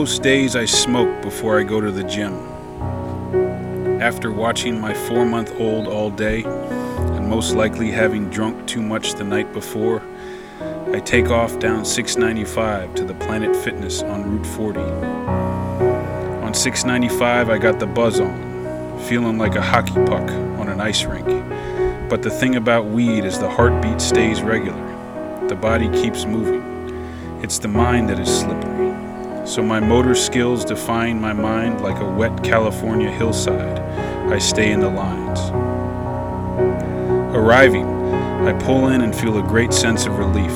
Most days I smoke before I go to the gym. After watching my four month old all day, and most likely having drunk too much the night before, I take off down 695 to the Planet Fitness on Route 40. On 695, I got the buzz on, feeling like a hockey puck on an ice rink. But the thing about weed is the heartbeat stays regular, the body keeps moving. It's the mind that is slippery. So my motor skills define my mind like a wet California hillside. I stay in the lines. Arriving, I pull in and feel a great sense of relief.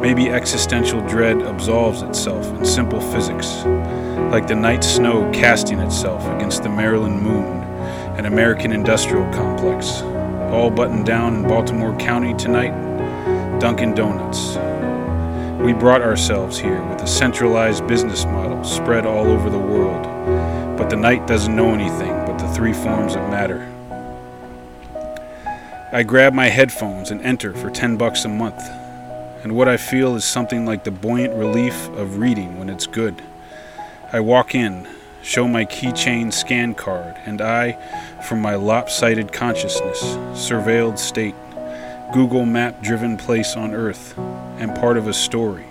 Maybe existential dread absolves itself in simple physics, like the night snow casting itself against the Maryland moon, an American industrial complex. All buttoned down in Baltimore County tonight, Dunkin' Donuts. We brought ourselves here with a centralized business model spread all over the world, but the night doesn't know anything but the three forms of matter. I grab my headphones and enter for 10 bucks a month. And what I feel is something like the buoyant relief of reading when it's good. I walk in, show my keychain scan card, and I, from my lopsided consciousness, surveilled state, Google map driven place on Earth, and part of a story.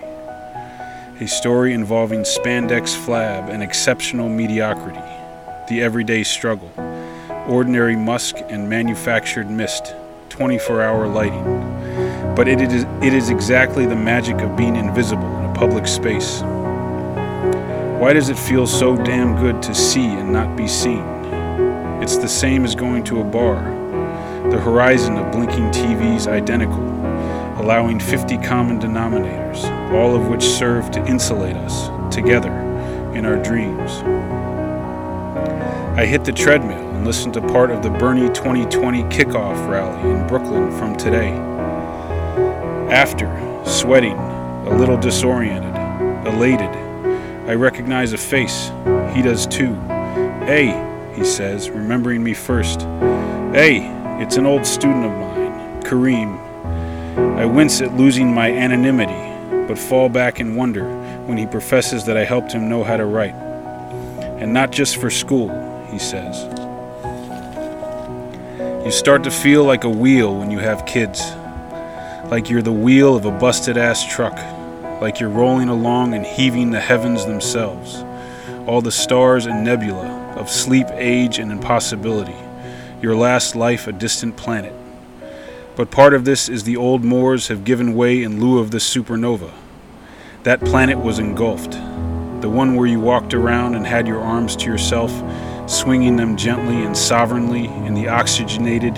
A story involving spandex flab and exceptional mediocrity, the everyday struggle, ordinary musk and manufactured mist, 24 hour lighting. But it is, it is exactly the magic of being invisible in a public space. Why does it feel so damn good to see and not be seen? It's the same as going to a bar. The horizon of blinking TVs identical, allowing 50 common denominators, all of which serve to insulate us together in our dreams. I hit the treadmill and listen to part of the Bernie 2020 kickoff rally in Brooklyn from today. After, sweating, a little disoriented, elated, I recognize a face. He does too. Hey, he says, remembering me first. Hey, it's an old student of mine, Kareem. I wince at losing my anonymity, but fall back in wonder when he professes that I helped him know how to write. And not just for school, he says. You start to feel like a wheel when you have kids, like you're the wheel of a busted ass truck, like you're rolling along and heaving the heavens themselves, all the stars and nebula of sleep, age, and impossibility, your last life a distant planet. But part of this is the old moors have given way in lieu of the supernova. That planet was engulfed, the one where you walked around and had your arms to yourself swinging them gently and sovereignly in the oxygenated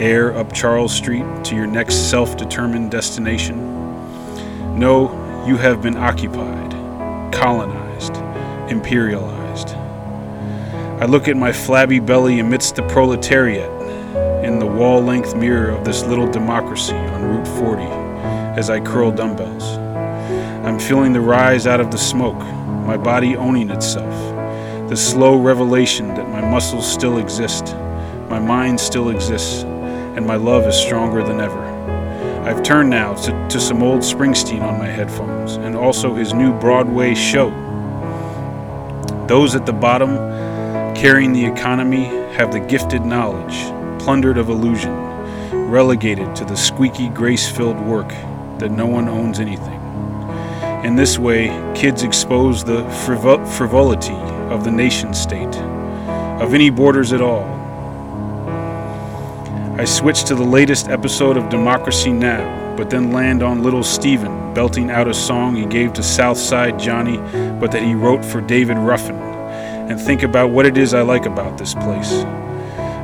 air up Charles Street to your next self determined destination? No, you have been occupied, colonized, imperialized. I look at my flabby belly amidst the proletariat in the wall length mirror of this little democracy on Route 40 as I curl dumbbells. I'm feeling the rise out of the smoke, my body owning itself the slow revelation that my muscles still exist, my mind still exists, and my love is stronger than ever. I've turned now to, to some old Springsteen on my headphones, and also his new Broadway show. Those at the bottom, carrying the economy, have the gifted knowledge, plundered of illusion, relegated to the squeaky, grace filled work that no one owns anything. In this way, kids expose the frivol- frivolity of the nation state, of any borders at all. I switch to the latest episode of Democracy Now, but then land on Little Steven belting out a song he gave to Southside Johnny, but that he wrote for David Ruffin, and think about what it is I like about this place.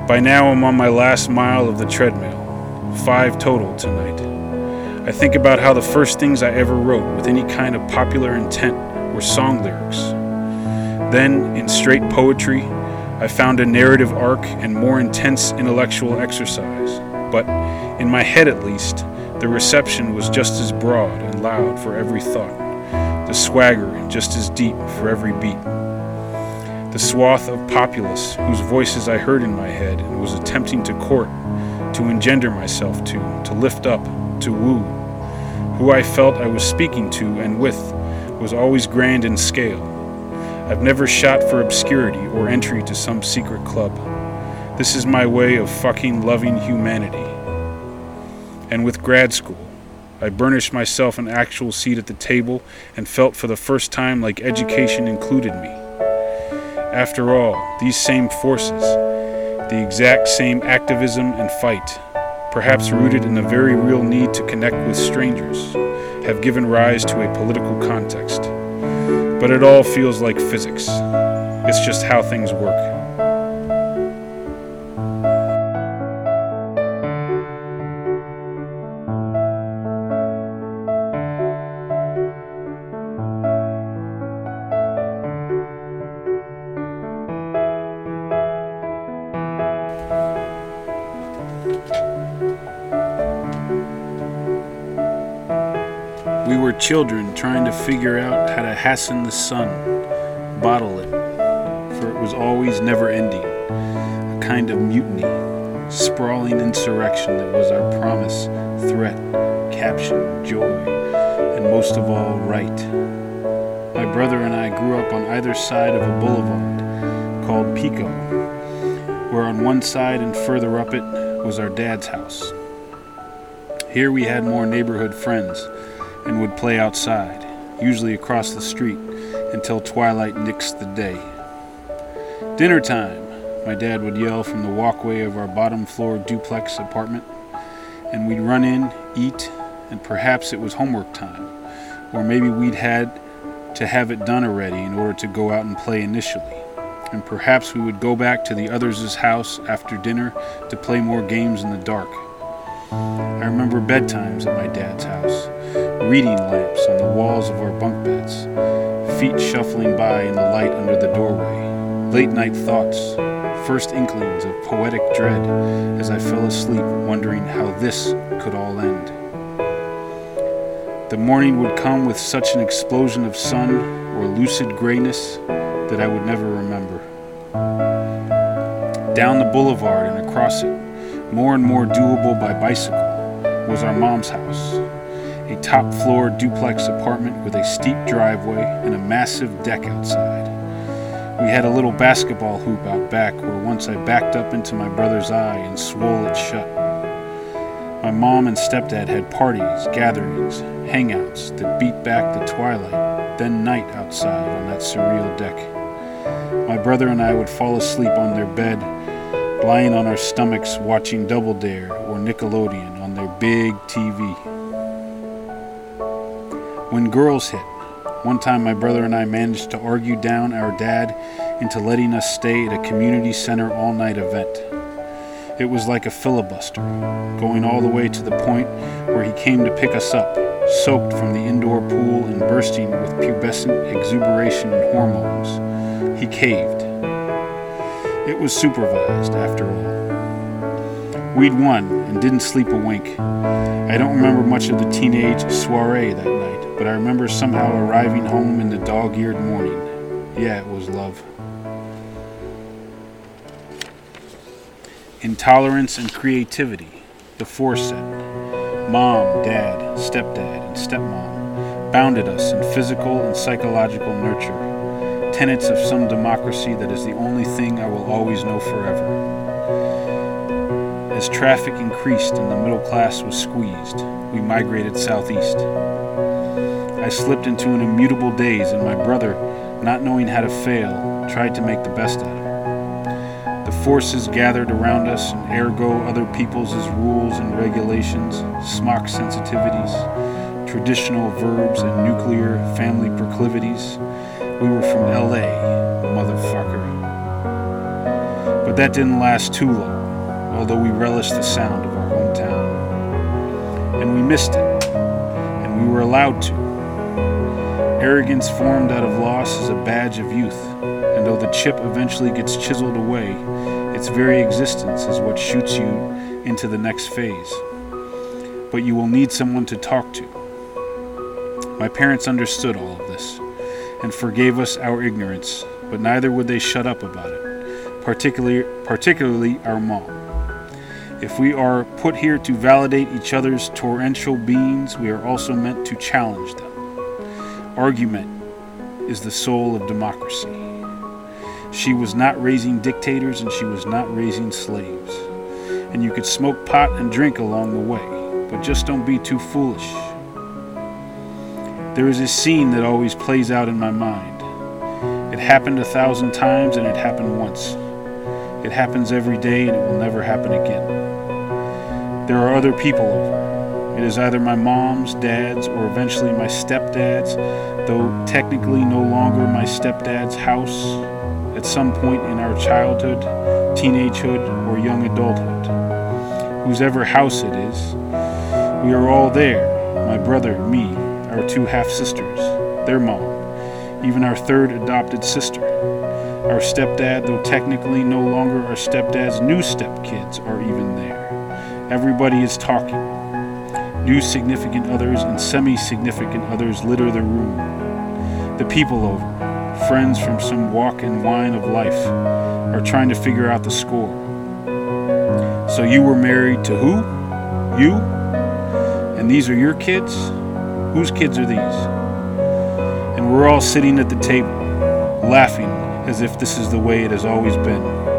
By now, I'm on my last mile of the treadmill, five total tonight. I think about how the first things I ever wrote with any kind of popular intent were song lyrics. Then, in straight poetry, I found a narrative arc and more intense intellectual exercise. But, in my head at least, the reception was just as broad and loud for every thought, the swagger just as deep for every beat. The swath of populace whose voices I heard in my head and was attempting to court, to engender myself to, to lift up, to woo, who I felt I was speaking to and with, was always grand in scale. I've never shot for obscurity or entry to some secret club. This is my way of fucking loving humanity. And with grad school, I burnished myself an actual seat at the table and felt for the first time like education included me. After all, these same forces, the exact same activism and fight, perhaps rooted in a very real need to connect with strangers, have given rise to a political context. But it all feels like physics. It's just how things work. We were children trying to figure out how to hasten the sun, bottle it, for it was always never ending, a kind of mutiny, sprawling insurrection that was our promise, threat, caption, joy, and most of all, right. My brother and I grew up on either side of a boulevard called Pico, where on one side and further up it was our dad's house. Here we had more neighborhood friends and would play outside, usually across the street, until twilight nixed the day. Dinner time, my dad would yell from the walkway of our bottom floor duplex apartment, and we'd run in, eat, and perhaps it was homework time, or maybe we'd had to have it done already in order to go out and play initially. And perhaps we would go back to the others' house after dinner to play more games in the dark. I remember bedtimes at my dad's house, reading lamps on the walls of our bunk beds, feet shuffling by in the light under the doorway, late night thoughts, first inklings of poetic dread as I fell asleep wondering how this could all end. The morning would come with such an explosion of sun or lucid grayness that I would never remember. Down the boulevard and across it, more and more doable by bicycle, was our mom's house. A top floor duplex apartment with a steep driveway and a massive deck outside. We had a little basketball hoop out back where once I backed up into my brother's eye and swole it shut. My mom and stepdad had parties, gatherings, hangouts that beat back the twilight, then night outside on that surreal deck. My brother and I would fall asleep on their bed lying on our stomachs watching Double Dare or Nickelodeon on their big TV. When girls hit, one time my brother and I managed to argue down our dad into letting us stay at a community center all night event. It was like a filibuster, going all the way to the point where he came to pick us up, soaked from the indoor pool and bursting with pubescent exuberation and hormones. He caved it was supervised, after all. We'd won and didn't sleep a wink. I don't remember much of the teenage soiree that night, but I remember somehow arriving home in the dog eared morning. Yeah, it was love. Intolerance and creativity, the foresaid. Mom, dad, stepdad, and stepmom bounded us in physical and psychological nurture tenets of some democracy that is the only thing I will always know forever. As traffic increased and the middle class was squeezed, we migrated southeast. I slipped into an immutable daze, and my brother, not knowing how to fail, tried to make the best out of it. The forces gathered around us, and ergo other people's rules and regulations, smock sensitivities, traditional verbs, and nuclear family proclivities we were from LA, motherfucker. But that didn't last too long, although we relished the sound of our hometown. And we missed it, and we were allowed to. Arrogance formed out of loss is a badge of youth, and though the chip eventually gets chiseled away, its very existence is what shoots you into the next phase. But you will need someone to talk to. My parents understood all of this and forgave us our ignorance, but neither would they shut up about it, particularly, particularly our mom. If we are put here to validate each other's torrential beings, we are also meant to challenge them. Argument is the soul of democracy. She was not raising dictators and she was not raising slaves. And you could smoke pot and drink along the way, but just don't be too foolish. There is a scene that always plays out in my mind. It happened a thousand times and it happened once. It happens every day and it will never happen again. There are other people over. It is either my mom's, dad's, or eventually my stepdad's, though technically no longer my stepdad's house at some point in our childhood, teenagehood, or young adulthood. Whosever house it is, we are all there my brother, me, our two half sisters, their mom, even our third adopted sister. Our stepdad, though technically no longer our stepdad's new stepkids, are even there. Everybody is talking. New significant others and semi significant others litter the room. The people over, friends from some walk and wine of life, are trying to figure out the score. So you were married to who? You? And these are your kids? Whose kids are these? And we're all sitting at the table, laughing as if this is the way it has always been.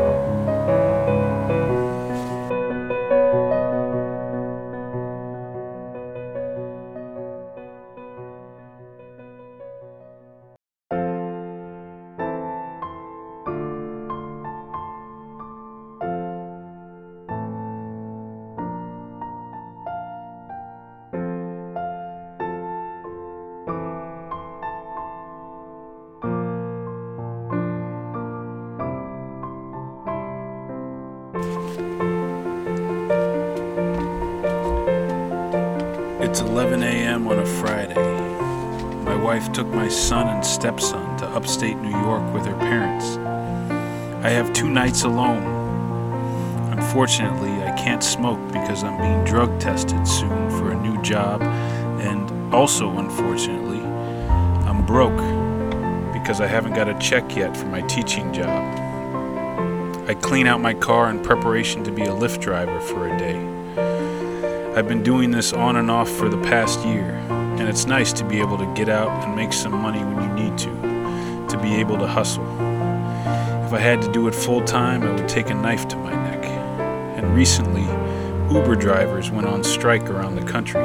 New York with her parents. I have two nights alone. Unfortunately, I can't smoke because I'm being drug tested soon for a new job, and also, unfortunately, I'm broke because I haven't got a check yet for my teaching job. I clean out my car in preparation to be a Lyft driver for a day. I've been doing this on and off for the past year, and it's nice to be able to get out and make some money when you need to, to be able to hustle. If I had to do it full time, I would take a knife to my neck. And recently, Uber drivers went on strike around the country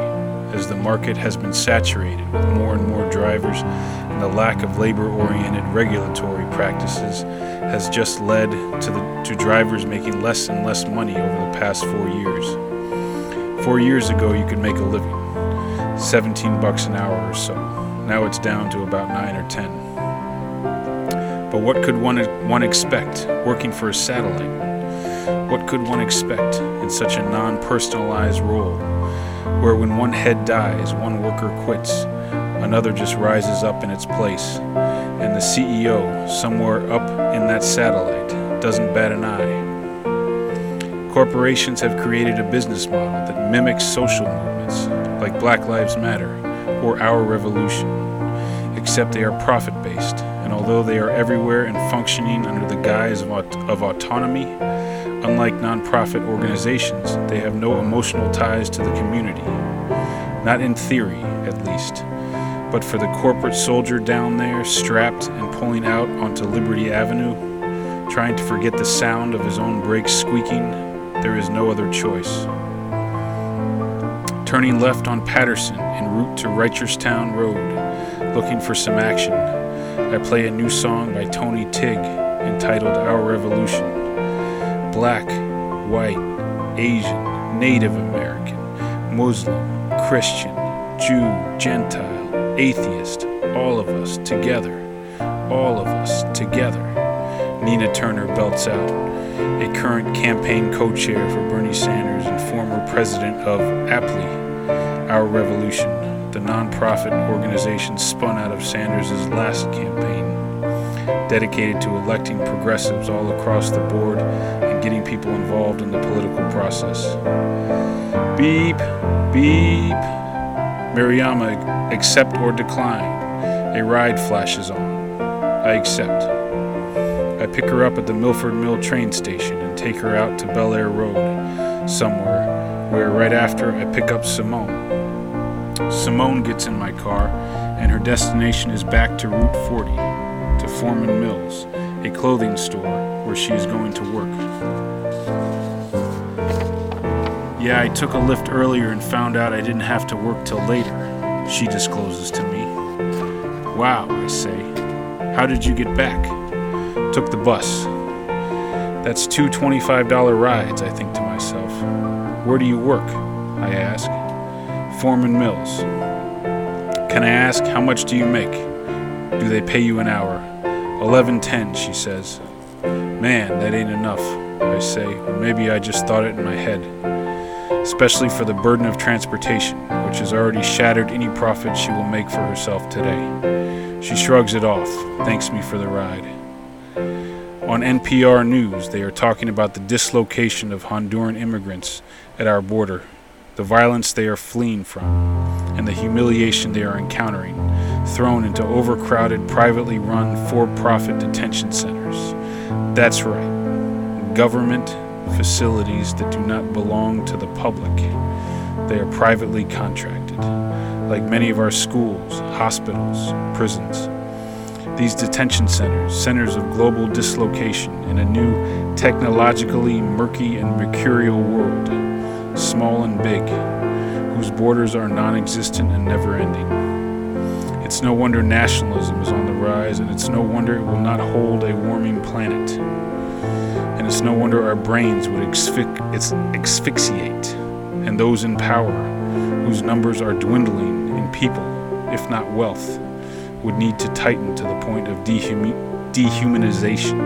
as the market has been saturated with more and more drivers, and the lack of labor oriented regulatory practices has just led to, the, to drivers making less and less money over the past four years. Four years ago, you could make a living, 17 bucks an hour or so. Now it's down to about 9 or 10. But what could one, one expect working for a satellite? What could one expect in such a non personalized role, where when one head dies, one worker quits, another just rises up in its place, and the CEO, somewhere up in that satellite, doesn't bat an eye? Corporations have created a business model that mimics social movements like Black Lives Matter or Our Revolution, except they are profit based, although they are everywhere and functioning under the guise of, aut- of autonomy, unlike nonprofit organizations, they have no emotional ties to the community. Not in theory, at least. But for the corporate soldier down there, strapped and pulling out onto Liberty Avenue, trying to forget the sound of his own brakes squeaking, there is no other choice. Turning left on Patterson en route to Reisterstown Road, looking for some action, I play a new song by Tony Tig entitled Our Revolution. Black, white, Asian, Native American, Muslim, Christian, Jew, Gentile, atheist, all of us together, all of us together. Nina Turner belts out, a current campaign co chair for Bernie Sanders and former president of APLI, Our Revolution, the nonprofit organization spun out of Sanders' last campaign, dedicated to electing progressives all across the board and getting people involved in the political process. Beep, beep. Mariama, accept or decline. A ride flashes on. I accept. I pick her up at the Milford Mill train station and take her out to Bel Air Road, somewhere, where right after I pick up Simone. Simone gets in my car, and her destination is back to Route 40, to Forman Mills, a clothing store where she is going to work. Yeah, I took a Lyft earlier and found out I didn't have to work till later, she discloses to me. Wow, I say. How did you get back? Took the bus. That's two $25 rides, I think to myself. Where do you work? I ask. Forman Mills. Can I ask how much do you make? Do they pay you an hour? 11.10, she says. Man, that ain't enough, I say, or maybe I just thought it in my head. Especially for the burden of transportation, which has already shattered any profit she will make for herself today. She shrugs it off, thanks me for the ride. On NPR News, they are talking about the dislocation of Honduran immigrants at our border, the violence they are fleeing from, and the humiliation they are encountering, thrown into overcrowded, privately run, for profit detention centers. That's right. Government facilities that do not belong to the public. They are privately contracted, like many of our schools, hospitals, prisons. These detention centers, centers of global dislocation in a new, technologically murky and mercurial world, small and big, whose borders are non existent and never ending. It's no wonder nationalism is on the rise, and it's no wonder it will not hold a warming planet. And it's no wonder our brains would asphyxiate, and those in power, whose numbers are dwindling in people, if not wealth, would need to tighten to the point of dehumanization.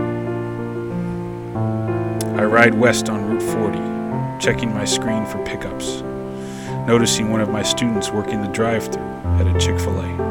I ride west on Route 40, checking my screen for pickups, noticing one of my students working the drive through at a Chick fil A.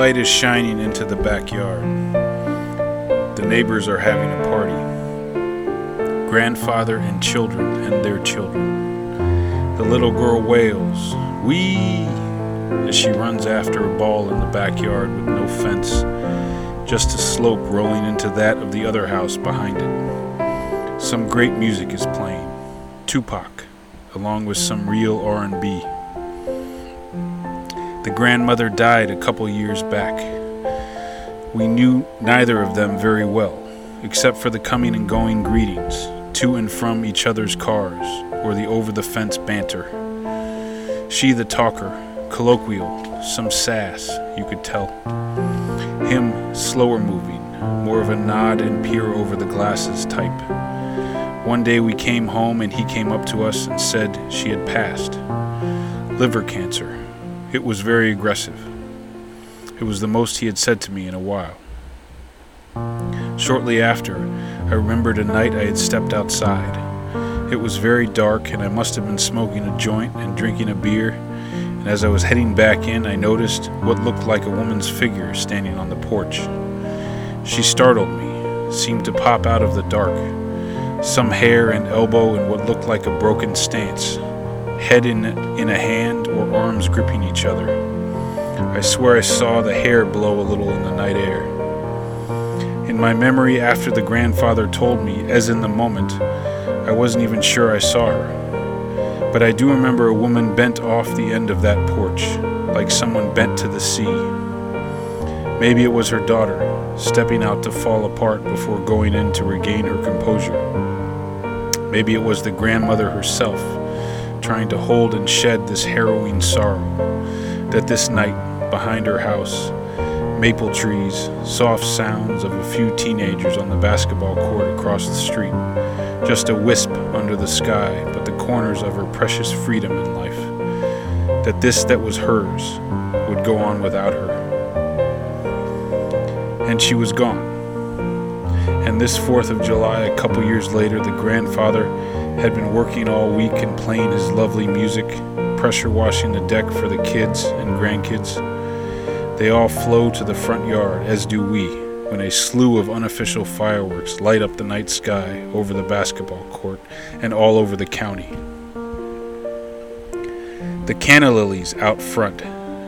light is shining into the backyard. The neighbors are having a party. Grandfather and children and their children. The little girl wails, Wee! as she runs after a ball in the backyard with no fence, just a slope rolling into that of the other house behind it. Some great music is playing. Tupac, along with some real R&B. The grandmother died a couple years back. We knew neither of them very well, except for the coming and going greetings, to and from each other's cars, or the over the fence banter. She the talker, colloquial, some sass, you could tell. Him slower moving, more of a nod and peer over the glasses type. One day we came home and he came up to us and said she had passed. Liver cancer. It was very aggressive. It was the most he had said to me in a while. Shortly after, I remembered a night I had stepped outside. It was very dark, and I must have been smoking a joint and drinking a beer. And as I was heading back in, I noticed what looked like a woman's figure standing on the porch. She startled me, seemed to pop out of the dark. Some hair and elbow in what looked like a broken stance, head in, in a hand or arms gripping each other. I swear I saw the hair blow a little in the night air. In my memory, after the grandfather told me, as in the moment, I wasn't even sure I saw her. But I do remember a woman bent off the end of that porch, like someone bent to the sea. Maybe it was her daughter, stepping out to fall apart before going in to regain her composure. Maybe it was the grandmother herself trying to hold and shed this harrowing sorrow that this night, behind her house, maple trees, soft sounds of a few teenagers on the basketball court across the street, just a wisp under the sky, but the corners of her precious freedom in life. That this that was hers would go on without her. And she was gone. And this 4th of July, a couple years later, the grandfather had been working all week and playing his lovely music, pressure washing the deck for the kids and grandkids. They all flow to the front yard, as do we, when a slew of unofficial fireworks light up the night sky over the basketball court and all over the county. The canna lilies out front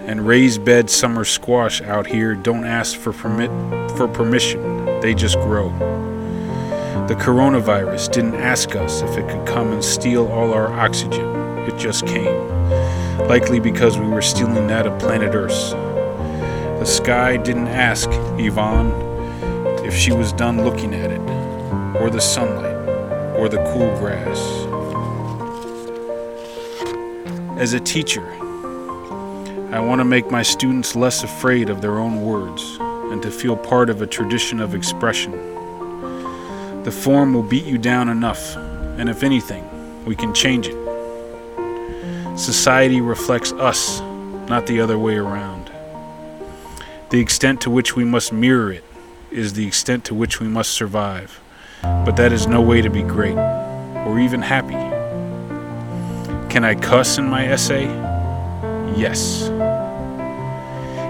and raised bed summer squash out here don't ask for permit for permission. They just grow. The coronavirus didn't ask us if it could come and steal all our oxygen. It just came. Likely because we were stealing that of planet Earth. The sky didn't ask Yvonne if she was done looking at it, or the sunlight, or the cool grass. As a teacher, I want to make my students less afraid of their own words and to feel part of a tradition of expression. The form will beat you down enough, and if anything, we can change it. Society reflects us, not the other way around. The extent to which we must mirror it is the extent to which we must survive, but that is no way to be great or even happy. Can I cuss in my essay? Yes.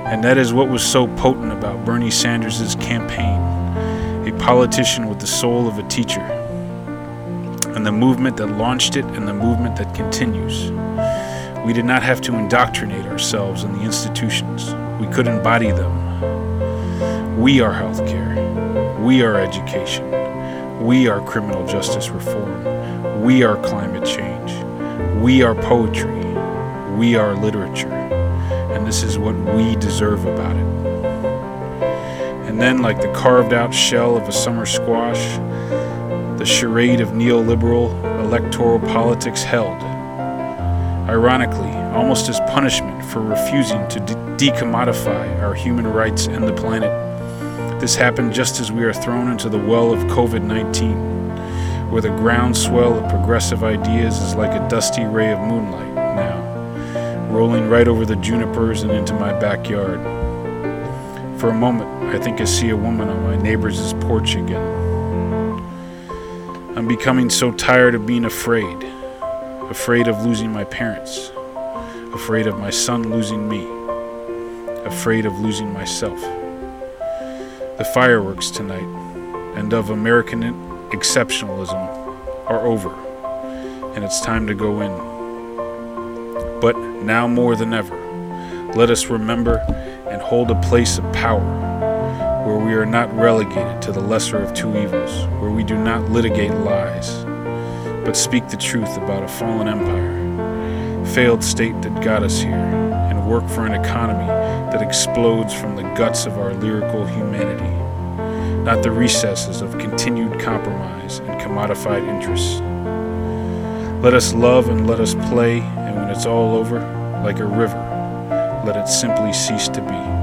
And that is what was so potent about Bernie Sanders' campaign a politician with the soul of a teacher, and the movement that launched it and the movement that continues. We did not have to indoctrinate ourselves in the institutions, we could embody them. We are healthcare, we are education, we are criminal justice reform, we are climate change, we are poetry, we are literature and this is what we deserve about it. And then, like the carved out shell of a summer squash, the charade of neoliberal electoral politics held. Ironically, almost as punishment for refusing to de- decommodify our human rights and the planet. This happened just as we are thrown into the well of COVID 19, where the groundswell of progressive ideas is like a dusty ray of moonlight rolling right over the junipers and into my backyard. For a moment, I think I see a woman on my neighbor's porch again. I'm becoming so tired of being afraid afraid of losing my parents, afraid of my son losing me, afraid of losing myself. The fireworks tonight and of American exceptionalism are over, and it's time to go in. But now more than ever, let us remember and hold a place of power where we are not relegated to the lesser of two evils, where we do not litigate lies, but speak the truth about a fallen empire, failed state that got us here, and work for an economy that explodes from the guts of our lyrical humanity, not the recesses of continued compromise and commodified interests. Let us love and let us play, and when it's all over, like a river, let it simply cease to be.